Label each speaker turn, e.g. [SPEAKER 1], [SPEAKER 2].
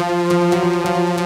[SPEAKER 1] Música